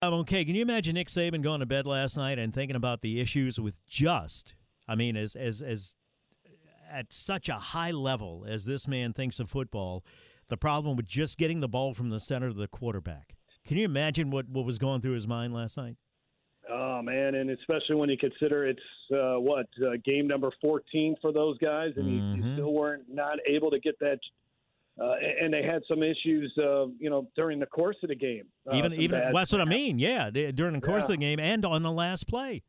I'm okay. Can you imagine Nick Saban going to bed last night and thinking about the issues with just, I mean, as as as at such a high level as this man thinks of football, the problem with just getting the ball from the center to the quarterback. Can you imagine what, what was going through his mind last night? Oh man, and especially when you consider it's uh, what uh, game number 14 for those guys, and mm-hmm. you still weren't not able to get that. Uh, and they had some issues, uh, you know, during the course of the game. Uh, even even well, that's what I mean. Yeah, during the course yeah. of the game and on the last play.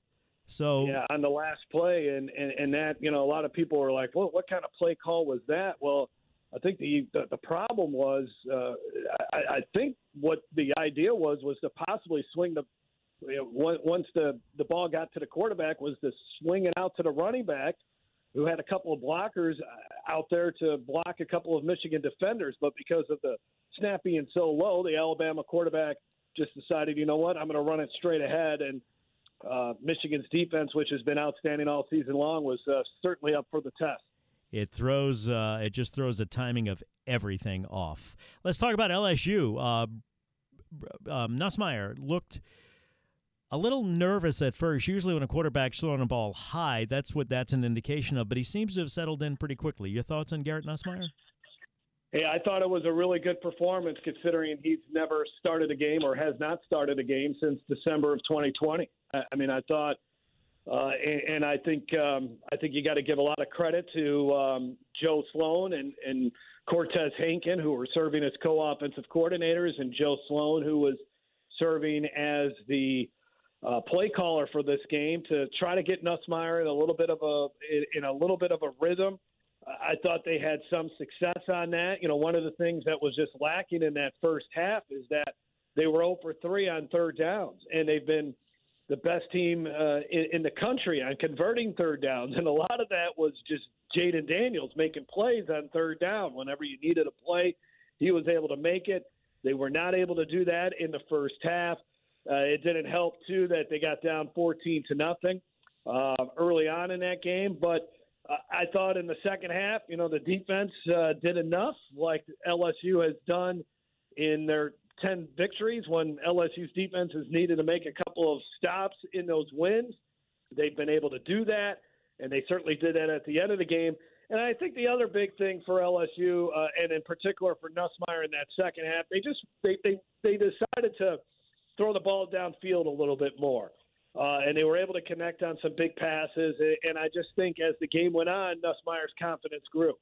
So yeah, on the last play, and, and and that you know a lot of people were like, well, what kind of play call was that? Well, I think the the, the problem was, uh, I, I think what the idea was was to possibly swing the you know, once the the ball got to the quarterback was to swing it out to the running back, who had a couple of blockers uh, out there to block a couple of Michigan defenders. But because of the snap being so low, the Alabama quarterback just decided, you know what, I'm going to run it straight ahead. And uh, Michigan's defense, which has been outstanding all season long, was uh, certainly up for the test. It throws, uh, it just throws the timing of everything off. Let's talk about LSU. Uh, um, Nussmeier looked a little nervous at first. Usually, when a quarterback's throwing a ball high, that's what that's an indication of. But he seems to have settled in pretty quickly. Your thoughts on Garrett Nussmeier? Hey, I thought it was a really good performance considering he's never started a game or has not started a game since December of 2020. I, mean, I thought, uh, and, and, I think um, I think you got to give a lot of credit to um, Joe Sloan and, and Cortez Hankton, who were serving as co-offensive coordinators, and Joe Sloan, who was serving as the uh, play caller for this game to try to get Nussmeier in a little bit of a in a little bit of a rhythm. I thought they had some success on that. You know, one of the things that was just lacking in that first half is that they were 0 for 3 on third downs, and they've been the best team uh, in, in the country on converting third downs, and a lot of that was just Jayden Daniels making plays on third down. Whenever you needed a play, he was able to make it. They were not able to do that in the first half. Uh, it didn't help too that they got down 14 to nothing uh, early on in that game, but uh, I thought in the second half, you know, the defense uh, did enough, like LSU has done in their 10 victories when LSU's defense has needed to make a couple of stops in those wins. They've been able to do that, and they certainly did that at the end of the game. And I think the other big thing for LSU, uh, and in particular for Nussmeier in that second half, they just they they they decided to throw the ball downfield a little bit more. Uh, and they were able to connect on some big passes. And I just think as the game went on, Nussmeier's confidence grew.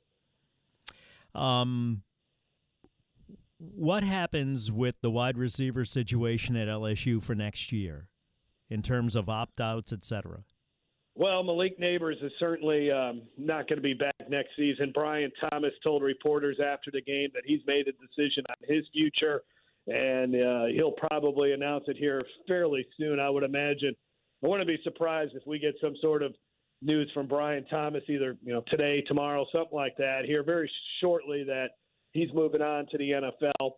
Um, what happens with the wide receiver situation at LSU for next year in terms of opt outs, et cetera? Well, Malik Nabers is certainly um, not going to be back next season. Brian Thomas told reporters after the game that he's made a decision on his future and uh, he'll probably announce it here fairly soon, I would imagine. I wouldn't be surprised if we get some sort of news from Brian Thomas either you know today, tomorrow, something like that here very shortly that he's moving on to the NFL.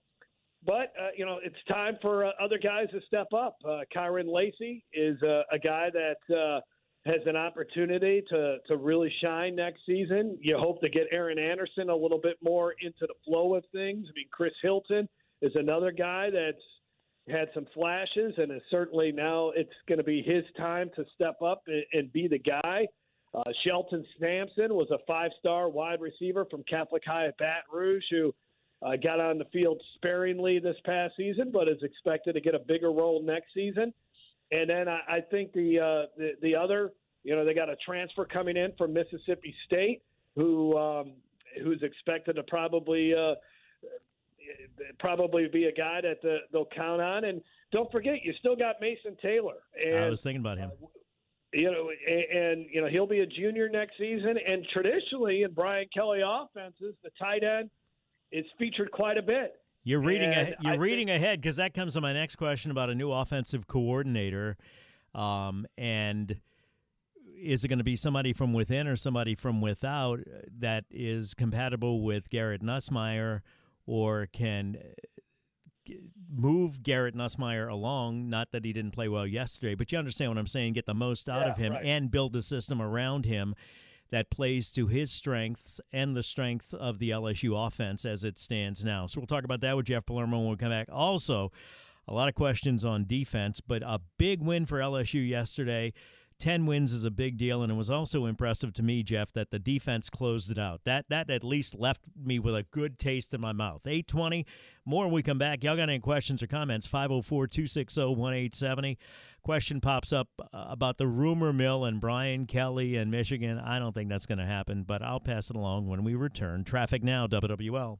But uh, you know it's time for uh, other guys to step up. Uh, Kyren Lacy is uh, a guy that uh, has an opportunity to to really shine next season. You hope to get Aaron Anderson a little bit more into the flow of things. I mean, Chris Hilton is another guy that's had some flashes and is certainly now it's going to be his time to step up and, and be the guy. Uh, Shelton Sampson was a five-star wide receiver from Catholic High at Baton Rouge who uh, got on the field sparingly this past season, but is expected to get a bigger role next season. And then I, I think the, uh, the the other, you know, they got a transfer coming in from Mississippi State who um, who's expected to probably uh, probably be a guy that the, they'll count on. And don't forget, you still got Mason Taylor. And, I was thinking about him. Uh, you know, and, and, you know he'll be a junior next season. And traditionally, in Brian Kelly offenses, the tight end is featured quite a bit. You're reading. And A, you're I reading think- ahead because that comes to my next question about a new offensive coordinator, um, and is it going to be somebody from within or somebody from without uh, that is compatible with Garrett Nussmeier, or can uh, move Garrett Nussmeier along? Not that he didn't play well yesterday, but you understand what I'm saying. Get the most out Yeah, of him right. and build a system around him that plays to his strengths and the strength of the LSU offense as it stands now. So we'll talk about that with Jeff Palermo when we come back. Also, a lot of questions on defense, but a big win for LSU yesterday. 10 wins is a big deal and it was also impressive to me Jeff that the defense closed it out. That that at least left me with a good taste in my mouth. 820 more when we come back. Y'all got any questions or comments 504-260-1870. Question pops up uh, about the rumor mill and Brian Kelly and Michigan. I don't think that's going to happen, but I'll pass it along when we return. Traffic now WWL.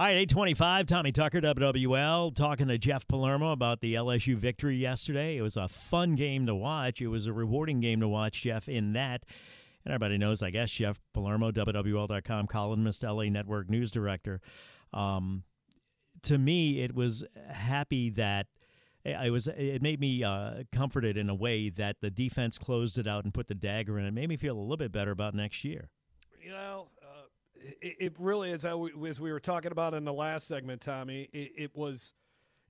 All right, 825, Tommy Tucker, WWL, talking to Jeff Palermo about the LSU victory yesterday. It was a fun game to watch. It was a rewarding game to watch, Jeff, in that. And everybody knows, I guess, Jeff Palermo, WWL.com, columnist, LA Network news director. Um, to me, it was happy that it was. It made me uh, comforted in a way that the defense closed it out and put the dagger in. It made me feel a little bit better about next year. You know, it, it really is. As we were talking about in the last segment, Tommy, it, it was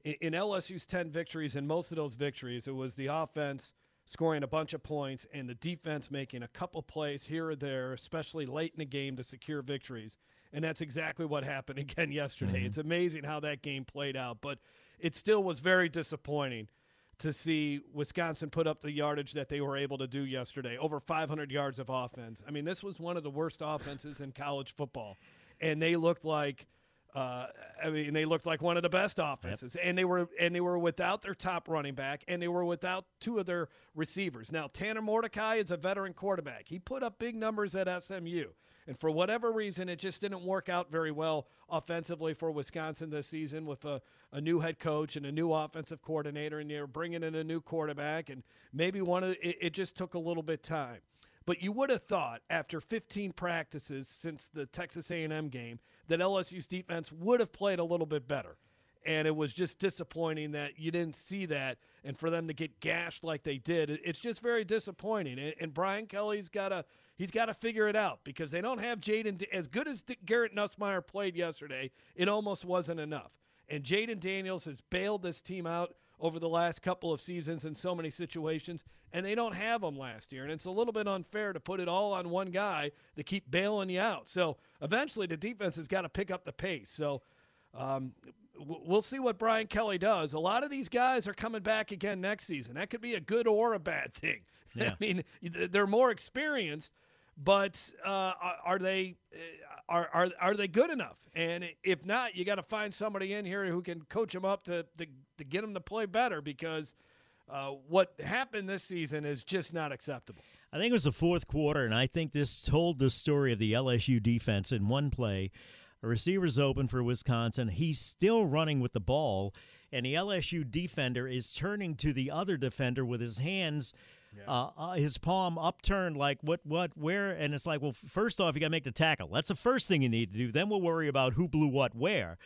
in, in LSU's 10 victories, and most of those victories, it was the offense scoring a bunch of points and the defense making a couple plays here or there, especially late in the game to secure victories. And that's exactly what happened again yesterday. Mm-hmm. It's amazing how that game played out, but it still was very disappointing to see Wisconsin put up the yardage that they were able to do yesterday over 500 yards of offense. I mean, this was one of the worst offenses in college football, and they looked like. Uh, I mean, they looked like one of the best offenses, and they were and they were without their top running back, and they were without two of their receivers. Now, Tanner Mordecai is a veteran quarterback. He put up big numbers at SMU, and for whatever reason, it just didn't work out very well offensively for Wisconsin this season with a, a new head coach and a new offensive coordinator, and they're bringing in a new quarterback, and maybe one of it, it just took a little bit time. But you would have thought after 15 practices since the Texas A&M game that LSU's defense would have played a little bit better. And it was just disappointing that you didn't see that, and for them to get gashed like they did, it's just very disappointing. And, and Brian Kelly's got to he's got to figure it out because they don't have Jayden as good as Garrett Nussmeier played yesterday. It almost wasn't enough. And Jayden Daniels has bailed this team out over the last couple of seasons in so many situations, and they don't have them last year. And it's a little bit unfair to put it all on one guy to keep bailing you out. So eventually the defense has got to pick up the pace. So um, we'll see what Brian Kelly does. A lot of these guys are coming back again next season. That could be a good or a bad thing. Yeah. I mean, they're more experienced, but uh, are they uh, are, are are they good enough? And if not, you got to find somebody in here who can coach them up to to, to get them to play better because uh, what happened this season is just not acceptable. I think it was the fourth quarter, and I think this told the story of the LSU defense in one play. A receiver's open for Wisconsin. He's still running with the ball, and the LSU defender is turning to the other defender with his hands, uh, uh, his palm upturned, like what, what, where? And it's like, well, first off, you got to make the tackle. That's the first thing you need to do. Then we'll worry about who blew what where.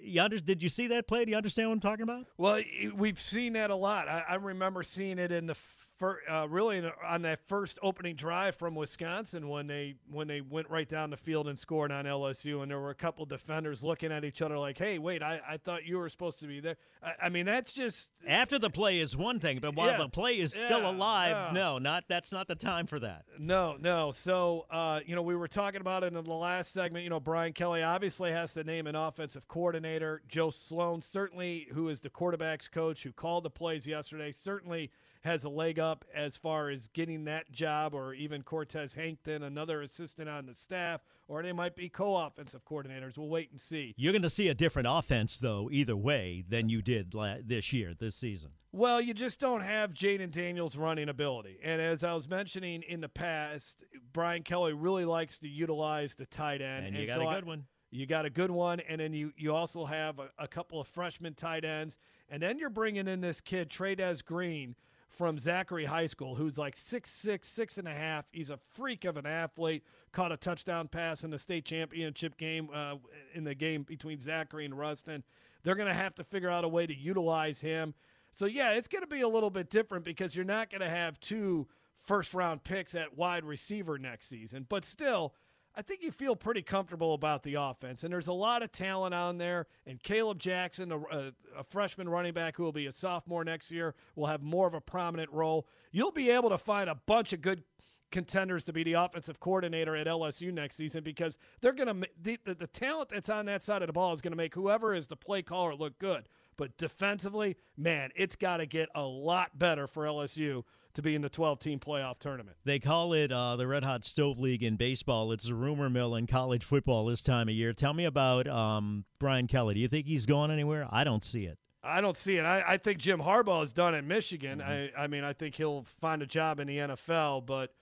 You under, did you see that play? Do you understand what I'm talking about? Well, we've seen that a lot. I, I remember seeing it in the fir- uh, really in, on that first opening drive from Wisconsin when they when they went right down the field and scored on LSU, and there were a couple defenders looking at each other like, "Hey, wait, I, I thought you were supposed to be there." I, I mean, that's just After the play is one thing, but while Yeah. the play is still Yeah, alive, yeah. no, not that's not the time for that. No, no. So, uh, you know, we were talking about it in the last segment. You know, Brian Kelly obviously has to name an offensive coordinator. Joe Sloan, certainly, who is the quarterback's coach, who called the plays yesterday, certainly has a leg up as far as getting that job, or even Cortez Hankton, another assistant on the staff, or they might be co offensive coordinators. We'll wait and see. You're going to see a different offense, though, either way than you did la- this year, this season. Well, you just don't have Jayden Daniels' running ability. And as I was mentioning in the past, Brian Kelly really likes to utilize the tight end. And you got so a I- good one. You got a good one, and then you you also have a, a couple of freshman tight ends, and then you're bringing in this kid Trey'Dez Green from Zachary High School, who's like six six six and a half. He's a freak of an athlete. Caught a touchdown pass in the state championship game uh, in the game between Zachary and Ruston. They're going to have to figure out a way to utilize him. So yeah, it's going to be a little bit different because you're not going to have two first round picks at wide receiver next season, but still. I think you feel pretty comfortable about the offense, and there's a lot of talent on there. And Kaleb Jackson, a, a, a freshman running back who will be a sophomore next year, will have more of a prominent role. You'll be able to find a bunch of good contenders to be the offensive coordinator at LSU next season because they're going to the, the the talent that's on that side of the ball is going to make whoever is the play caller look good. But defensively, man, it's got to get a lot better for LSU to be in the 12 team playoff tournament. They call it uh, the Red Hot Stove League in baseball. It's a rumor mill in college football this time of year. Tell me about um, Brian Kelly. Do you think he's going anywhere? I don't see it. I don't see it. I, I think Jim Harbaugh is done at Michigan. I, I mean, I think he'll find a job in the NFL, but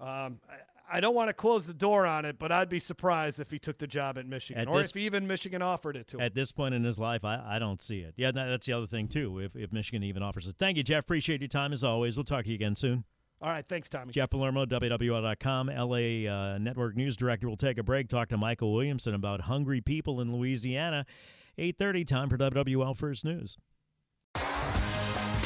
um, I, don't want to close the door on it, but I'd be surprised if he took the job at Michigan At or this- if even Michigan offered it to him. At this point in his life, I, I don't see it. Yeah, that's the other thing, too, if, if Michigan even offers it. Thank you, Jeff. Appreciate your time as always. We'll talk to you again soon. All right. Thanks, Tommy. Jeff Palermo, WWL.com, LA uh, Network News Director. We'll take a break, talk to Michael Williamson about hungry people in Louisiana. 8.30, time for WWL First News.